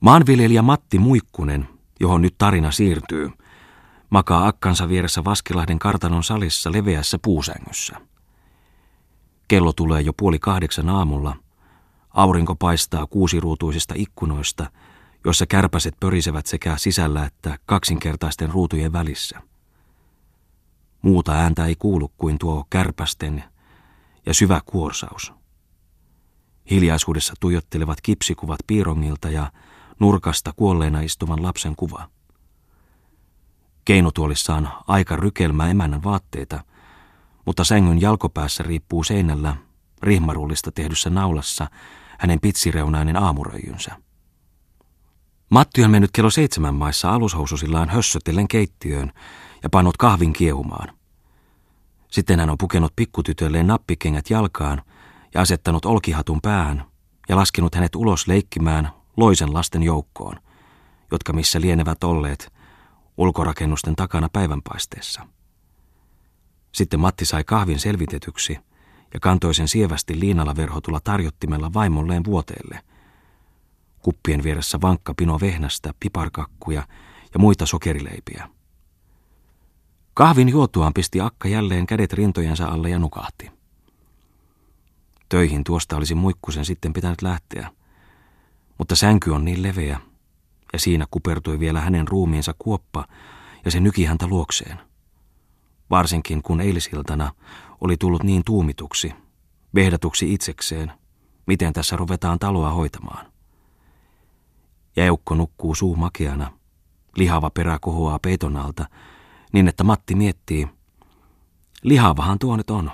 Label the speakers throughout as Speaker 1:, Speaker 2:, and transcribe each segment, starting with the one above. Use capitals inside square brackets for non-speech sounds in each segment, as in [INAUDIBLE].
Speaker 1: Maanviljelijä Matti Muikkunen, johon nyt tarina siirtyy, makaa akkansa vieressä Vaskilahden kartanon salissa leveässä puusängyssä. Kello tulee jo puoli kahdeksan aamulla. Aurinko paistaa kuusiruutuisista ikkunoista, joissa kärpäset pörisevät sekä sisällä että kaksinkertaisten ruutujen välissä. Muuta ääntä ei kuulu kuin tuo kärpästen ja syvä kuorsaus. Hiljaisuudessa tuijottelevat kipsikuvat piirongilta ja nurkasta kuolleena istuvan lapsen kuva. Keinutuolissaan aika rykelmää emännän vaatteita, mutta sängyn jalkopäässä riippuu seinällä rihmarullista tehdyssä naulassa hänen pitsireunainen aamuröijynsä. Matti on mennyt kello seitsemän maissa alushoususillaan hössötellen keittiöön ja pannut kahvin kiehumaan. Sitten hän on pukenut pikkutytölleen nappikengät jalkaan ja asettanut olkihatun päähän ja laskenut hänet ulos leikkimään loisen lasten joukkoon, jotka missä lienevät olleet ulkorakennusten takana päivänpaisteessa. Sitten Matti sai kahvin selvitetyksi ja kantoi sen sievästi liinalla verhotulla tarjottimella vaimolleen vuoteelle. Kuppien vieressä vankka pino vehnästä, piparkakkuja ja muita sokerileipiä. Kahvin juotuaan pisti Akka jälleen kädet rintojensa alle ja nukahti. Töihin tuosta olisi muikkusen sitten pitänyt lähteä, mutta sänky on niin leveä, ja siinä kupertui vielä hänen ruumiinsa kuoppa, ja se nyki häntä luokseen. Varsinkin kun eilisiltana oli tullut niin tuumituksi, vehdatuksi itsekseen, miten tässä ruvetaan taloa hoitamaan. Jäukko nukkuu suu makeana, lihava perä kohoaa peiton alta, niin että Matti miettii, lihavahan tuo nyt on,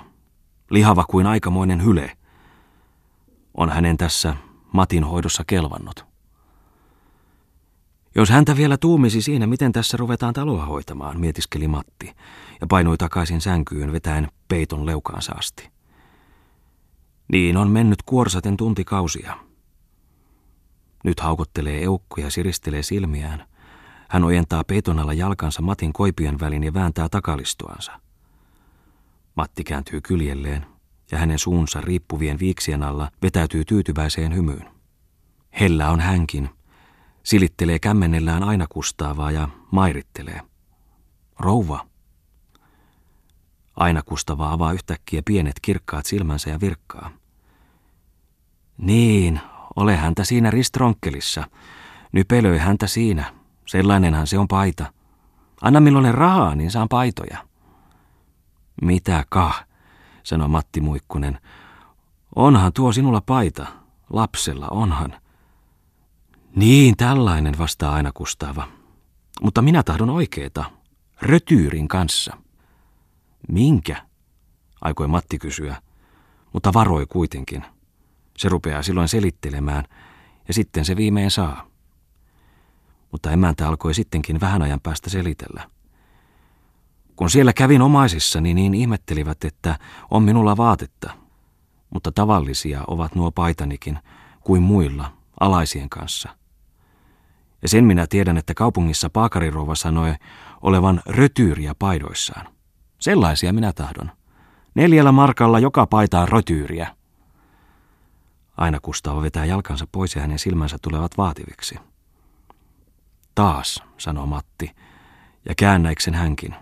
Speaker 1: lihava kuin aikamoinen hyle. On hänen tässä Matin hoidossa kelvannut. Jos häntä vielä tuumisi siinä, miten tässä ruvetaan taloa hoitamaan, mietiskeli Matti ja painui takaisin sänkyyn vetäen peiton leukaansa asti. Niin on mennyt kuorsaten tuntikausia. Nyt haukottelee eukko ja siristelee silmiään. Hän ojentaa peiton alla jalkansa Matin koipien välin ja vääntää takalistuansa. Matti kääntyy kyljelleen ja hänen suunsa riippuvien viiksien alla vetäytyy tyytyväiseen hymyyn. Hellä on hänkin – Silittelee kämmennellään aina kustaavaa ja mairittelee. Rouva. Aina kustava avaa yhtäkkiä pienet kirkkaat silmänsä ja virkkaa. Niin, ole häntä siinä ristronkkelissa. Nypelöi häntä siinä. Sellainenhan se on paita. Anna milloin rahaa, niin saan paitoja. Mitä kah, sanoi Matti Muikkunen. Onhan tuo sinulla paita. Lapsella onhan. Niin, tällainen vastaa aina Kustava. Mutta minä tahdon oikeeta. Rötyyrin kanssa. Minkä? Aikoi Matti kysyä, mutta varoi kuitenkin. Se rupeaa silloin selittelemään, ja sitten se viimein saa. Mutta emäntä alkoi sittenkin vähän ajan päästä selitellä. Kun siellä kävin omaisissani, niin ihmettelivät, että on minulla vaatetta. Mutta tavallisia ovat nuo paitanikin, kuin muilla, alaisien kanssa – ja sen minä tiedän, että kaupungissa paakarirouva sanoi olevan rötyyriä paidoissaan. Sellaisia minä tahdon. Neljällä markalla joka paitaa rötyyriä. Aina Kustava vetää jalkansa pois ja hänen silmänsä tulevat vaativiksi. Taas, sanoo Matti, ja käännäiksen hänkin.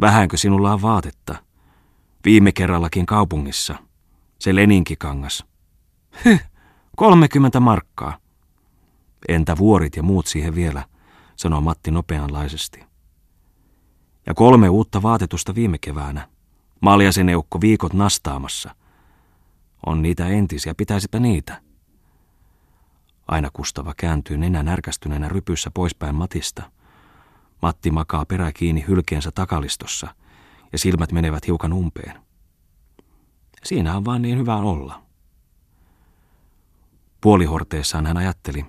Speaker 1: Vähänkö sinulla on vaatetta? Viime kerrallakin kaupungissa. Se leninkikangas. Hyh, kolmekymmentä markkaa. Entä vuorit ja muut siihen vielä, sanoi Matti nopeanlaisesti. Ja kolme uutta vaatetusta viime keväänä. Maljasen eukko viikot nastaamassa. On niitä entisiä, pitäisipä niitä. Aina Kustava kääntyy nenän ärkästyneenä rypyssä poispäin Matista. Matti makaa perä kiinni hylkeensä takalistossa ja silmät menevät hiukan umpeen. Siinä on vaan niin hyvä olla. Puolihorteessaan hän ajatteli,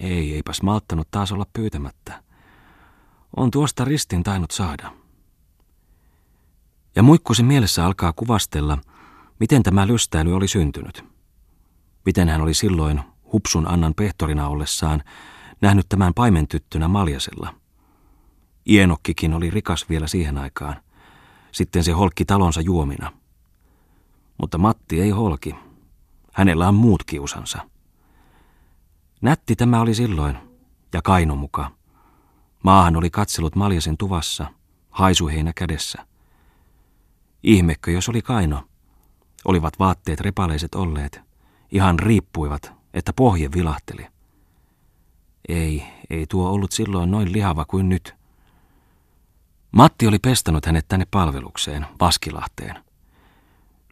Speaker 1: ei, eipäs malttanut taas olla pyytämättä. On tuosta ristin tainnut saada. Ja muikkusen mielessä alkaa kuvastella, miten tämä lystäily oli syntynyt. Miten hän oli silloin hupsun Annan pehtorina ollessaan nähnyt tämän paimentyttönä maljasella. Ienokkikin oli rikas vielä siihen aikaan. Sitten se holkki talonsa juomina. Mutta Matti ei holki. Hänellä on muut kiusansa. Nätti tämä oli silloin, ja Kaino muka. Maahan oli katsellut Maljasen tuvassa, haisuheinä kädessä. Ihmekö, jos oli Kaino. Olivat vaatteet repaleiset olleet, ihan riippuivat, että pohje vilahteli. Ei, ei tuo ollut silloin noin lihava kuin nyt. Matti oli pestanut hänet tänne palvelukseen, Vaskilahteen.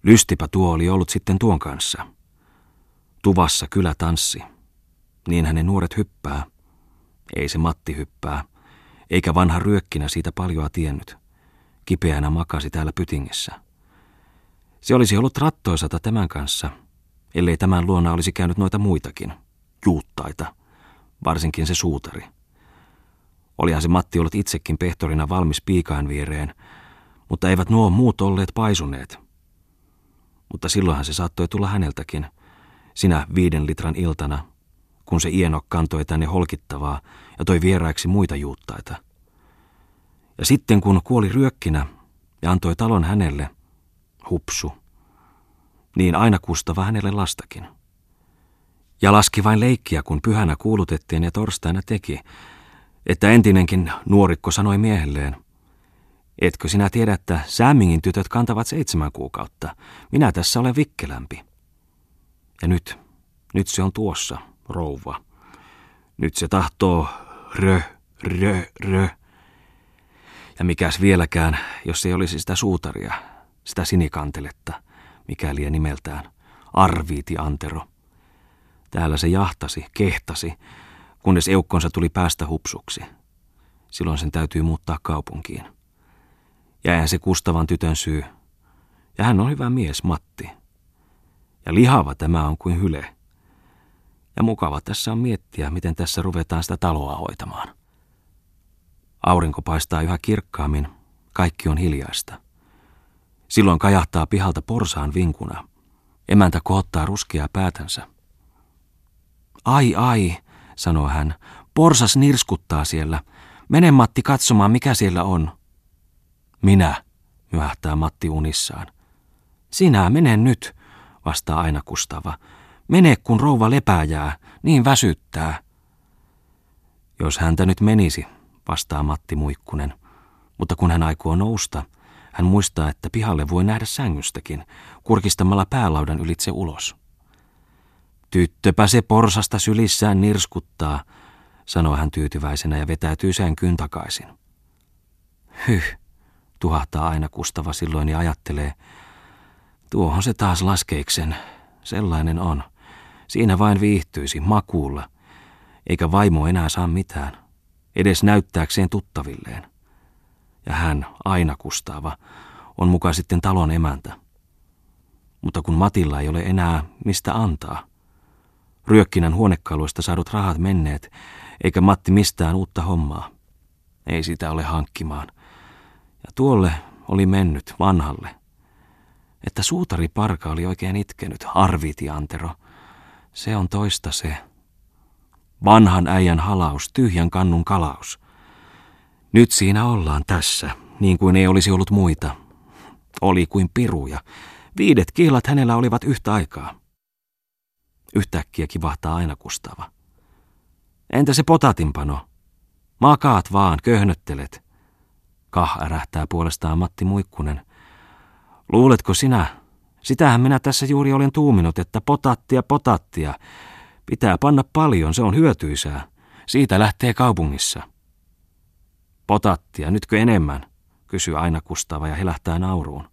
Speaker 1: Lystipä tuo oli ollut sitten tuon kanssa. Tuvassa kylä tanssi. Niin hänen nuoret hyppää. Ei se Matti hyppää, eikä vanha ryökkinä siitä paljoa tiennyt. Kipeänä makasi täällä pytingissä. Se olisi ollut rattoisata tämän kanssa, ellei tämän luona olisi käynyt noita muitakin, juuttaita, varsinkin se suutari. Olihan se Matti ollut itsekin pehtorina valmis piikain viereen, mutta eivät nuo muut olleet paisuneet. Mutta silloinhan se saattoi tulla häneltäkin, sinä viiden litran iltana, kun se ieno kantoi tänne holkittavaa ja toi vieraiksi muita juuttaita. Ja sitten kun kuoli ryökkinä ja antoi talon hänelle, hupsu, niin aina kustava hänelle lastakin. Ja laski vain leikkiä, kun pyhänä kuulutettiin ja torstaina teki, että entinenkin nuorikko sanoi miehelleen, etkö sinä tiedä, että Sämmingin tytöt kantavat seitsemän kuukautta, minä tässä olen vikkelämpi. Ja nyt, nyt se on tuossa, rouva. Nyt se tahtoo rö, rö, rö. Ja mikäs vieläkään, jos ei olisi sitä suutaria, sitä sinikanteletta, mikäli nimeltään, Arviiti Antero. Täällä se jahtasi, kehtasi, kunnes eukkonsa tuli päästä hupsuksi. Silloin sen täytyy muuttaa kaupunkiin. Jäihän se Kustavan tytön syy. Ja hän on hyvä mies, Matti. Ja lihava tämä on kuin hyle. Ja mukava tässä on miettiä, miten tässä ruvetaan sitä taloa hoitamaan. Aurinko paistaa yhä kirkkaammin, kaikki on hiljaista. Silloin kajahtaa pihalta porsaan vinkuna. Emäntä kohottaa ruskeaa päätänsä. Ai ai, sanoo hän, porsas nirskuttaa siellä. Mene Matti katsomaan, mikä siellä on. Minä, myöhtää Matti unissaan. Sinä, mene nyt, vastaa aina Kustava. Mene, kun rouva lepääjää, niin väsyttää. Jos häntä nyt menisi, vastaa Matti Muikkunen. Mutta kun hän aikoo nousta, hän muistaa, että pihalle voi nähdä sängystäkin, kurkistamalla päälaudan ylitse ulos. Tyttöpä se porsasta sylissään nirskuttaa, sanoo hän tyytyväisenä ja vetäytyy sänkyyn takaisin. Hyh, tuhahtaa aina Kustava silloin ja ajattelee, tuohon se taas laskeiksen, sellainen on. Siinä vain viihtyisi makuulla, eikä vaimo enää saa mitään, edes näyttääkseen tuttavilleen. Ja hän, aina Kustava, on mukaan sitten talon emäntä. Mutta kun Matilla ei ole enää mistä antaa, ryökkinän huonekaluista saadut rahat menneet, eikä Matti mistään uutta hommaa. Ei sitä ole hankkimaan. Ja tuolle oli mennyt vanhalle. Että suutari Parka oli oikein itkenyt, arviti Antero. Se on toista se. Vanhan äijän halaus, tyhjän kannun kalaus. Nyt siinä ollaan tässä, niin kuin ei olisi ollut muita. Oli kuin piruja. Viidet kihlat hänellä olivat yhtä aikaa. Yhtäkkiä kivahtaa aina Kustava. Entä se potatinpano? Makaat vaan, köhnöttelet. Kah ärähtää puolestaan Matti Muikkunen. Luuletko sinä? Sitähän minä tässä juuri olen tuuminut, että potattia, potattia. Pitää panna paljon, se on hyötyisää. Siitä lähtee kaupungissa. Potattia, nytkö enemmän? kysyy aina Kustava ja helähtää nauruun.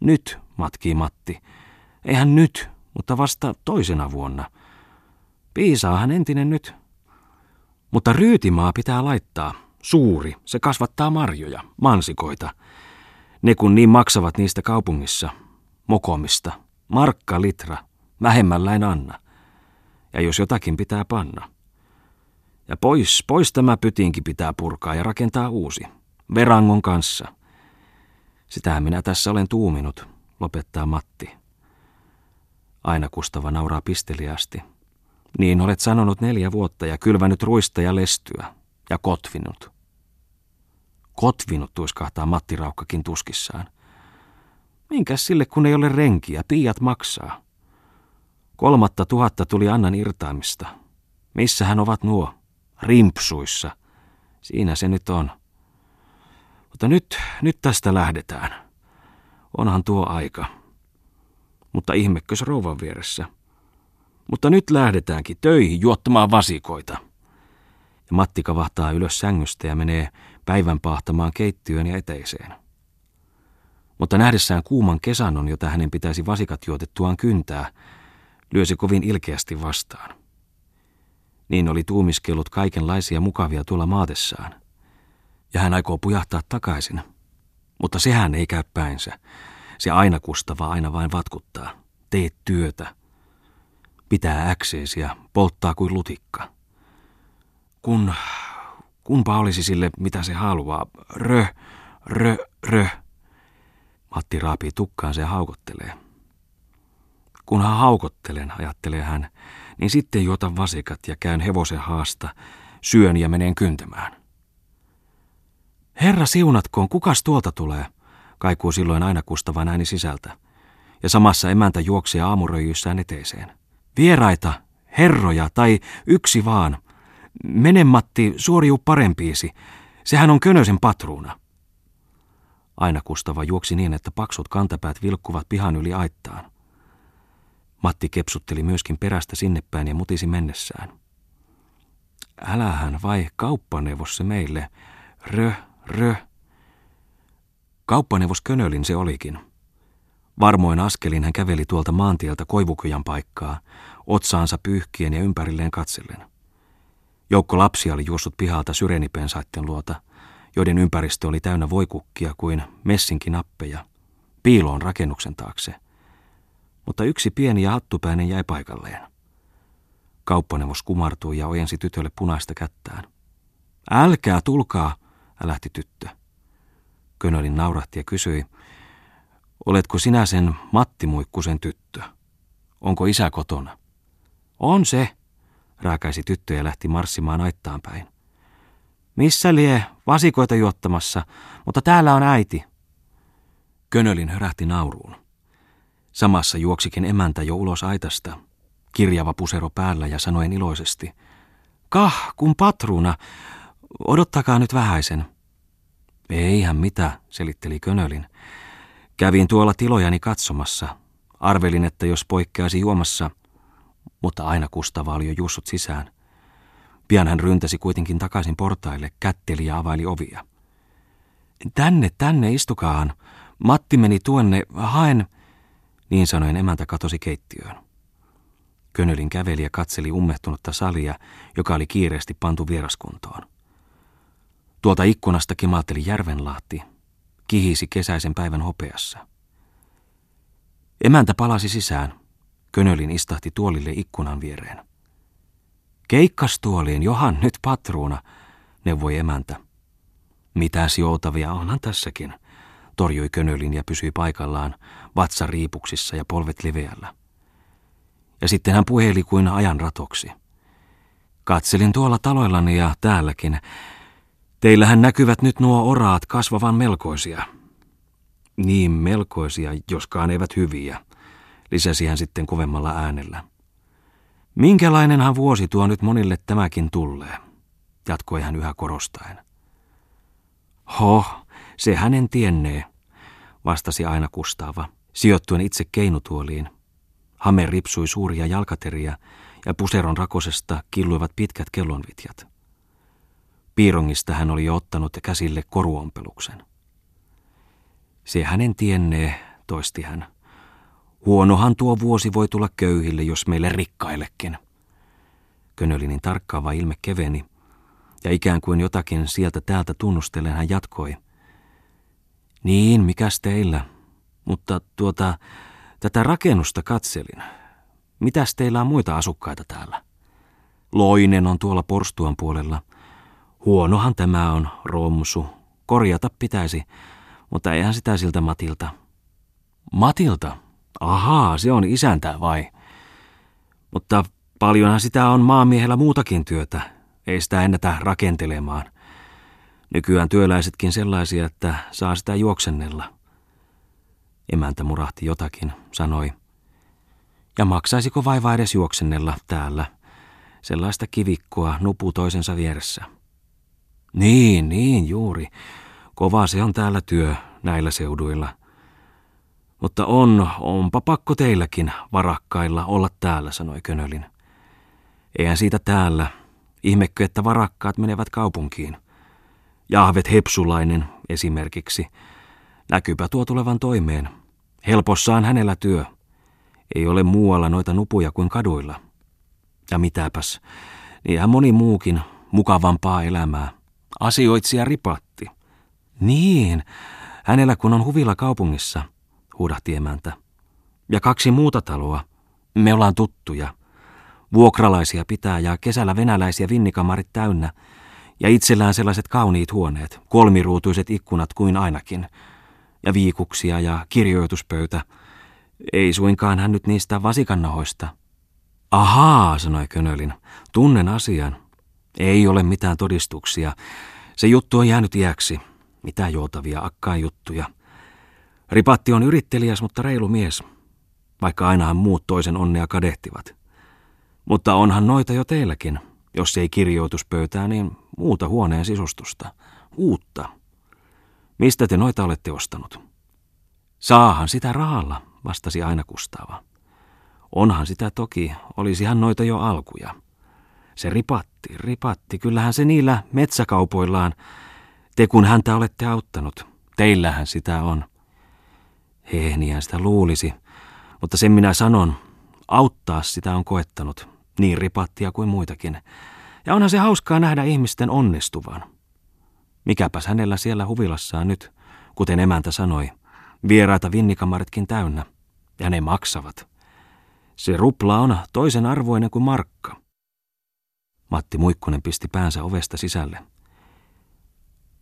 Speaker 1: Nyt, matkii Matti. Eihän nyt, mutta vasta toisena vuonna. Piisaahan entinen nyt. Mutta ryytimaa pitää laittaa. Suuri, se kasvattaa marjoja, mansikoita. Ne kun niin maksavat niistä kaupungissa. Mokomista. Markka litra. Vähemmällä en anna. Ja jos jotakin pitää panna. Ja pois, pois tämä pytinki pitää purkaa ja rakentaa uusi. Verangon kanssa. Sitähän minä tässä olen tuuminut, lopettaa Matti. Aina Kustava nauraa pisteliästi. Niin olet sanonut neljä vuotta ja kylvänyt ruista ja lestyä ja kotvinut. Kotvinut tuiskahtaa Matti Raukkakin tuskissaan. Minkäs sille, kun ei ole renkiä, piiat maksaa. Kolmatta tuhatta tuli Annan irtaamista. Missähän ovat nuo? Rimpsuissa. Siinä se nyt on. Mutta nyt, nyt tästä lähdetään. Onhan tuo aika. Mutta ihmekkös rouvan vieressä. Mutta nyt lähdetäänkin töihin juottamaan vasikoita. Ja Matti kavahtaa ylös sängystä ja menee päivän pahtamaan keittiöön ja eteiseen. Mutta nähdessään kuuman kesannon, jota hänen pitäisi vasikat juotettuaan kyntää, lyö se kovin ilkeästi vastaan. Niin oli tuumiskellut kaikenlaisia mukavia tuolla maatessaan. Ja hän aikoo pujahtaa takaisin. Mutta sehän ei käy päinsä. Se aina kustava aina vain vatkuttaa. Teet työtä. Pitää äkseesi ja polttaa kuin lutikka. Kun, kunpa olisi sille mitä se haluaa. Rö, rö, rö. Matti raapii tukkaansa ja haukottelee. Kunhan haukottelen, ajattelee hän, niin sitten juotan vasikat ja käyn hevosen haasta, syön ja menen kyntämään. Herra siunatkoon, kukas tuolta tulee? Kaikuu silloin aina kustava ääni sisältä. Ja samassa emäntä juoksee aamuröijyssään eteiseen. Vieraita, herroja tai yksi vaan. Mene Matti, suoriu parempiisi. Sehän on Könösen patruuna. Aina kustava juoksi niin, että paksut kantapäät vilkkuvat pihan yli aittaan. Matti kepsutteli myöskin perästä sinne päin ja mutisi mennessään. Älähän vai kauppaneuvos se meille. Rö, rö. Kauppaneuvos Könölin se olikin. Varmoin askelin hän käveli tuolta maantieltä koivukyjan paikkaa, otsaansa pyyhkien ja ympärilleen katsellen. Joukko lapsia oli juossut pihalta syrenipensaitten luota, joiden ympäristö oli täynnä voikukkia kuin messinkinappeja, piiloon rakennuksen taakse – mutta yksi pieni ja hattupäinen jäi paikalleen. Kauppaneuvos kumartui ja ojensi tytölle punaista kättään. Älkää, tulkaa, lähti tyttö. Könölin naurahti ja kysyi, oletko sinä sen Matti Muikkusen tyttö? Onko isä kotona? On se, rääkäisi tyttö ja lähti marssimaan aittaan päin. Missä lie vasikoita juottamassa, mutta täällä on äiti. Könölin hörähti nauruun. Samassa juoksikin emäntä jo ulos aitasta, kirjava pusero päällä ja sanoen iloisesti. Kah, kun patruuna, odottakaa nyt vähäisen. Eihän mitä, selitteli Könölin. Kävin tuolla tilojani katsomassa. Arvelin, että jos poikkeasi juomassa, mutta aina Kustava oli jo jussut sisään. Pian hän ryntäsi kuitenkin takaisin portaille, kätteli ja availi ovia. Tänne, tänne istukaan. Matti meni tuonne, haen... Niin sanoen emäntä katosi keittiöön. Könölin käveli ja katseli ummehtunutta salia, joka oli kiireesti pantu vieraskuntoon. Tuolta ikkunasta kimalteli järvenlahti, kihisi kesäisen päivän hopeassa. Emäntä palasi sisään. Könölin istahti tuolille ikkunan viereen. Keikkastuoliin, johan nyt patruuna, neuvoi emäntä. Mitäs joutavia onhan tässäkin, torjui Könölin ja pysyi paikallaan, vatsa riipuksissa ja polvet leveällä. Ja sitten hän puheli kuin ajan ratoksi. Katselin tuolla taloillani ja täälläkin. Teillähän näkyvät nyt nuo oraat kasvavan melkoisia. Niin melkoisia, joskaan eivät hyviä, lisäsi hän sitten kovemmalla äänellä. Minkälainenhan vuosi tuo nyt monille tämäkin tulee, jatkoi hän yhä korostaen. Ho, se hänen tiennee, vastasi aina Kustava, sijoittuen itse keinutuoliin. Hame ripsui suuria jalkateriä ja puseron rakosesta killuivat pitkät kellonvitjat. Piirongista hän oli jo ottanut käsille koruompeluksen. Se hänen tiennee, toisti hän. Huonohan tuo vuosi voi tulla köyhille, jos meille rikkaillekin. Könölinin tarkkaava ilme keveni, ja ikään kuin jotakin sieltä täältä tunnustellen hän jatkoi – niin, mikäs teillä? Mutta tuota, tätä rakennusta katselin. Mitäs teillä on muita asukkaita täällä? Loinen on tuolla porstuan puolella. Huonohan tämä on, romsu. Korjata pitäisi, mutta eihän sitä siltä Matilta. Matilta? Ahaa, se on isäntä vai? Mutta paljonhan sitä on maamiehellä muutakin työtä. Ei sitä ennätä rakentelemaan – Nykyään työläisetkin sellaisia, että saa sitä juoksennella. Emäntä murahti jotakin, sanoi. Ja maksaisiko vaiva edes juoksennella täällä? Sellaista kivikkoa nupu toisensa vieressä. Niin, niin, juuri. Kova se on täällä työ näillä seuduilla. Mutta on, onpa pakko teilläkin varakkailla olla täällä, sanoi Könölin. Eihän siitä täällä. Ihmekkö, että varakkaat menevät kaupunkiin. Jahvet Hepsulainen esimerkiksi. Näkypä tuo tulevan toimeen. Helpossaan hänellä työ. Ei ole muualla noita nupuja kuin kaduilla. Ja mitäpäs, niinhän moni muukin mukavampaa elämää. Asioitsija ripatti. Niin, hänellä kun on huvilla kaupungissa, huudahti emäntä. Ja kaksi muuta taloa. Me ollaan tuttuja. Vuokralaisia pitää ja kesällä venäläisiä vinnikamarit täynnä. Ja itsellään sellaiset kauniit huoneet, kolmiruutuiset ikkunat kuin ainakin. Ja viikuksia ja kirjoituspöytä. Ei suinkaan hän nyt niistä vasikannahoista. Ahaa, sanoi Könölin. Tunnen asian. Ei ole mitään todistuksia. Se juttu on jäänyt iäksi. Mitä juotavia akkaan juttuja. Ripatti on yrittelijäs, mutta reilu mies. Vaikka ainahan muut toisen onnea kadehtivat. Mutta onhan noita jo teilläkin. Jos ei kirjoituspöytää, niin muuta huoneen sisustusta. Uutta. Mistä te noita olette ostanut? Saahan sitä rahalla, vastasi aina Kustava. Onhan sitä toki, olisihan noita jo alkuja. Se ripatti, ripatti, kyllähän se niillä metsäkaupoillaan. Te kun häntä olette auttanut, teillähän sitä on. Hehniä sitä luulisi, mutta sen minä sanon, auttaa sitä on koettanut, niin ripattia kuin muitakin. Ja onhan se hauskaa nähdä ihmisten onnistuvan. Mikäpäs hänellä siellä huvilassaan nyt, kuten emäntä sanoi, vieraita vinnikamaritkin täynnä, ja ne maksavat. Se rupla on toisen arvoinen kuin markka. Matti Muikkunen pisti päänsä ovesta sisälle.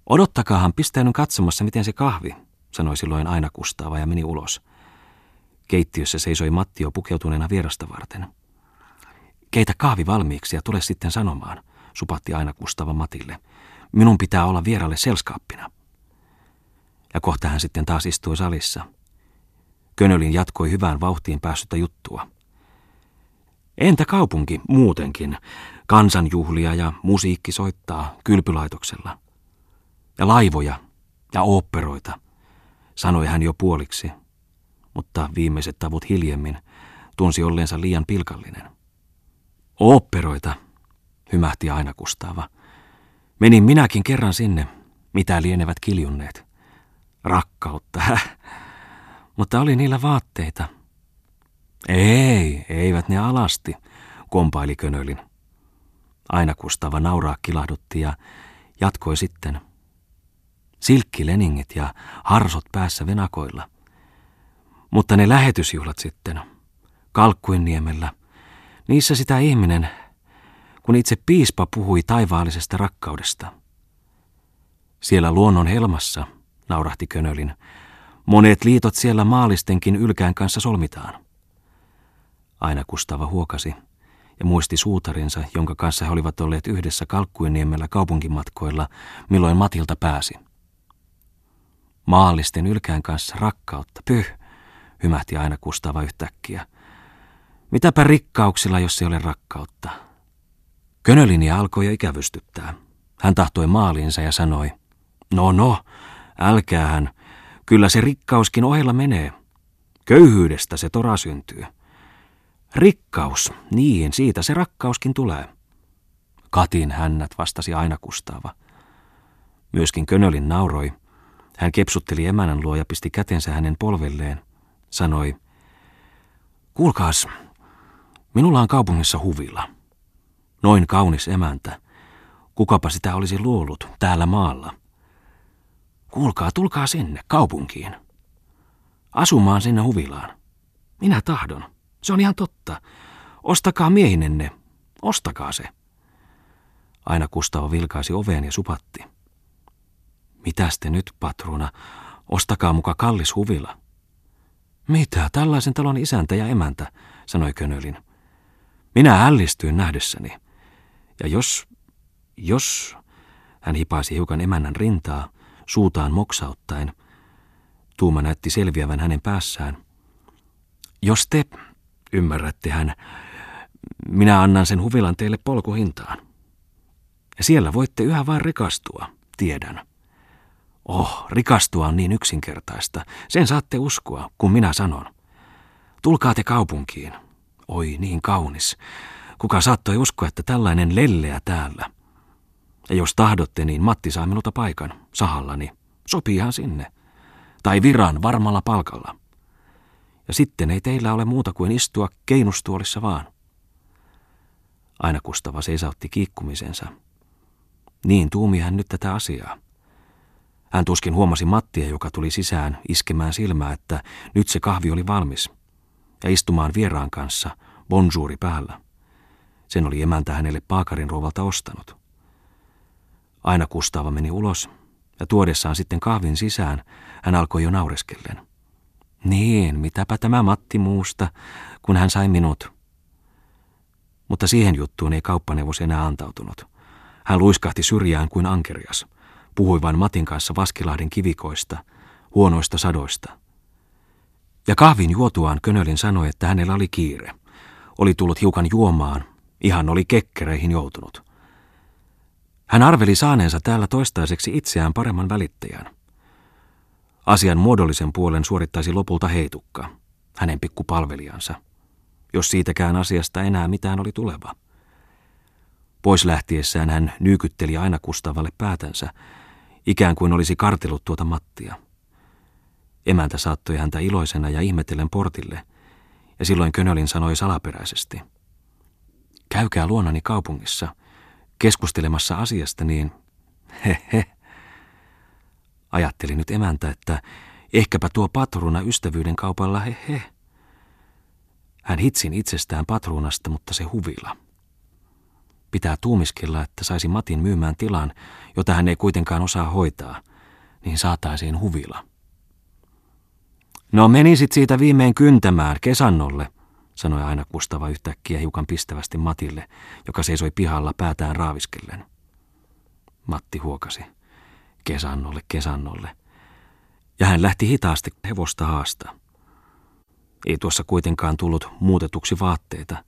Speaker 1: Odottakaahan, pistäydyn katsomassa, miten se kahvi, sanoi silloin aina Kustaava ja meni ulos. Keittiössä seisoi Matti jo pukeutuneena vierasta varten. Keitä kahvi valmiiksi ja tule sitten sanomaan, supatti aina Kustava Matille. Minun pitää olla vieralle selskaappina. Ja kohta hän sitten taas istui salissa. Könölin jatkoi hyvään vauhtiin päässyttä juttua. Entä kaupunki muutenkin? Kansanjuhlia ja musiikki soittaa kylpylaitoksella. Ja laivoja ja oopperoita, sanoi hän jo puoliksi, mutta viimeiset tavut hiljemmin tunsi olleensa liian pilkallinen. Oopperoita, hymähti aina Kustava. Menin minäkin kerran sinne, mitä lienevät kiljunneet. Rakkautta, [LAUGHS] Mutta oli niillä vaatteita. Ei, eivät ne alasti, kompaili Könölin. Aina Kustava nauraa kilahdutti ja jatkoi sitten. Silkkileningit ja harsot päässä venakoilla. Mutta ne lähetysjuhlat sitten, Kalkkuinniemellä, niissä sitä ihminen, kun itse piispa puhui taivaallisesta rakkaudesta. Siellä luonnon helmassa, naurahti Könölin, monet liitot siellä maalistenkin ylkään kanssa solmitaan. Aina Kustava huokasi ja muisti suutarinsa, jonka kanssa he olivat olleet yhdessä Kalkkuiniemellä kaupunkimatkoilla, milloin Matilta pääsi. Maallisten ylkään kanssa rakkautta, pyh, hymähti aina Kustava yhtäkkiä. Mitäpä rikkauksilla, jos ei ole rakkautta? Könölinia alkoi jo ikävystyttää. Hän tahtoi maalinsa ja sanoi, no no, älkäähän, kyllä se rikkauskin ohella menee. Köyhyydestä se tora syntyy. Rikkaus, niin, siitä se rakkauskin tulee. Katin hännät vastasi aina Kustaava. Myöskin Könölin nauroi. Hän kepsutteli emänän luo ja pisti kätensä hänen polvelleen. Sanoi, kuulkaas, minulla on kaupungissa huvila. Noin kaunis emäntä. Kukapa sitä olisi luullut täällä maalla. Kuulkaa, tulkaa sinne, kaupunkiin. Asumaan sinne huvilaan. Minä tahdon. Se on ihan totta. Ostakaa miehinenne. Ostakaa se. Aina Kustava vilkaisi oveen ja supatti. Mitäs te nyt, patruna? Ostakaa muka kallis huvila. Mitä, tällaisen talon isäntä ja emäntä, sanoi Könölin. Minä ällistyin nähdessäni. Ja jos, jos, hän hipaisi hiukan emännän rintaa, suutaan moksauttaen, tuuma näytti selviävän hänen päässään. Jos te, Ymmärrätte hän, Minä annan sen huvilan teille polkuhintaan. Ja siellä voitte yhä vain rikastua, tiedän. Oh, rikastua on niin yksinkertaista. Sen saatte uskoa, kun minä sanon. Tulkaa te kaupunkiin. Oi, niin kaunis. Kuka saattoi uskoa, että tällainen lelleä täällä. Ja jos tahdotte, niin Matti saa minulta paikan, sahallani. Sopiihan sinne. Tai viran varmalla palkalla. Ja sitten ei teillä ole muuta kuin istua keinustuolissa vaan. Aina Kustava seisautti kiikkumisensa. Niin tuumi hän nyt tätä asiaa. Hän tuskin huomasi Mattia, joka tuli sisään iskemään silmää, että nyt se kahvi oli valmis. Ja istumaan vieraan kanssa, bonjuuri päällä. Sen oli emäntä hänelle paakarin ruovalta ostanut. Aina Kustava meni ulos, ja tuodessaan sitten kahvin sisään, hän alkoi jo naureskellen. Niin, mitäpä tämä Matti muusta, kun hän sai minut. Mutta siihen juttuun ei kauppaneuvos enää antautunut. Hän luiskahti syrjään kuin ankerias. Puhui vain Matin kanssa Vaskilahden kivikoista, huonoista sadoista. Ja kahvin juotuaan Könölin sanoi, että hänellä oli kiire. Oli tullut hiukan juomaan, ihan oli kekkereihin joutunut. Hän arveli saaneensa täällä toistaiseksi itseään paremman välittäjän. Asian muodollisen puolen suorittaisi lopulta heitukka, hänen pikkupalvelijansa, jos siitäkään asiasta enää mitään oli tuleva. Pois lähtiessään hän nyykytteli aina Kustavalle päätänsä, ikään kuin olisi kartellut tuota Mattia. Emäntä saattoi häntä iloisena ja ihmetellen portille, ja silloin Könölin sanoi salaperäisesti. Käykää luonani kaupungissa, keskustelemassa asiasta, niin he he. Ajatteli nyt emäntä, että ehkäpä tuo patruuna ystävyyden kaupalla he he. Hän hitsin itsestään patruunasta, mutta se huvila. Pitää tuumiskella, että saisi Matin myymään tilan, jota hän ei kuitenkaan osaa hoitaa, niin saataisiin huvila. No menisit siitä viimein kyntämään kesannolle, sanoi aina Kustava yhtäkkiä hiukan pistävästi Matille, joka seisoi pihalla päätään raaviskellen. Matti huokasi. Kesannolle, kesannolle. Ja hän lähti hitaasti hevosta haasta. Ei tuossa kuitenkaan tullut muutetuksi vaatteita.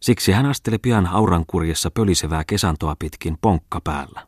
Speaker 1: Siksi hän asteli pian aurankurjessa pölisevää kesantoa pitkin ponkka päällä.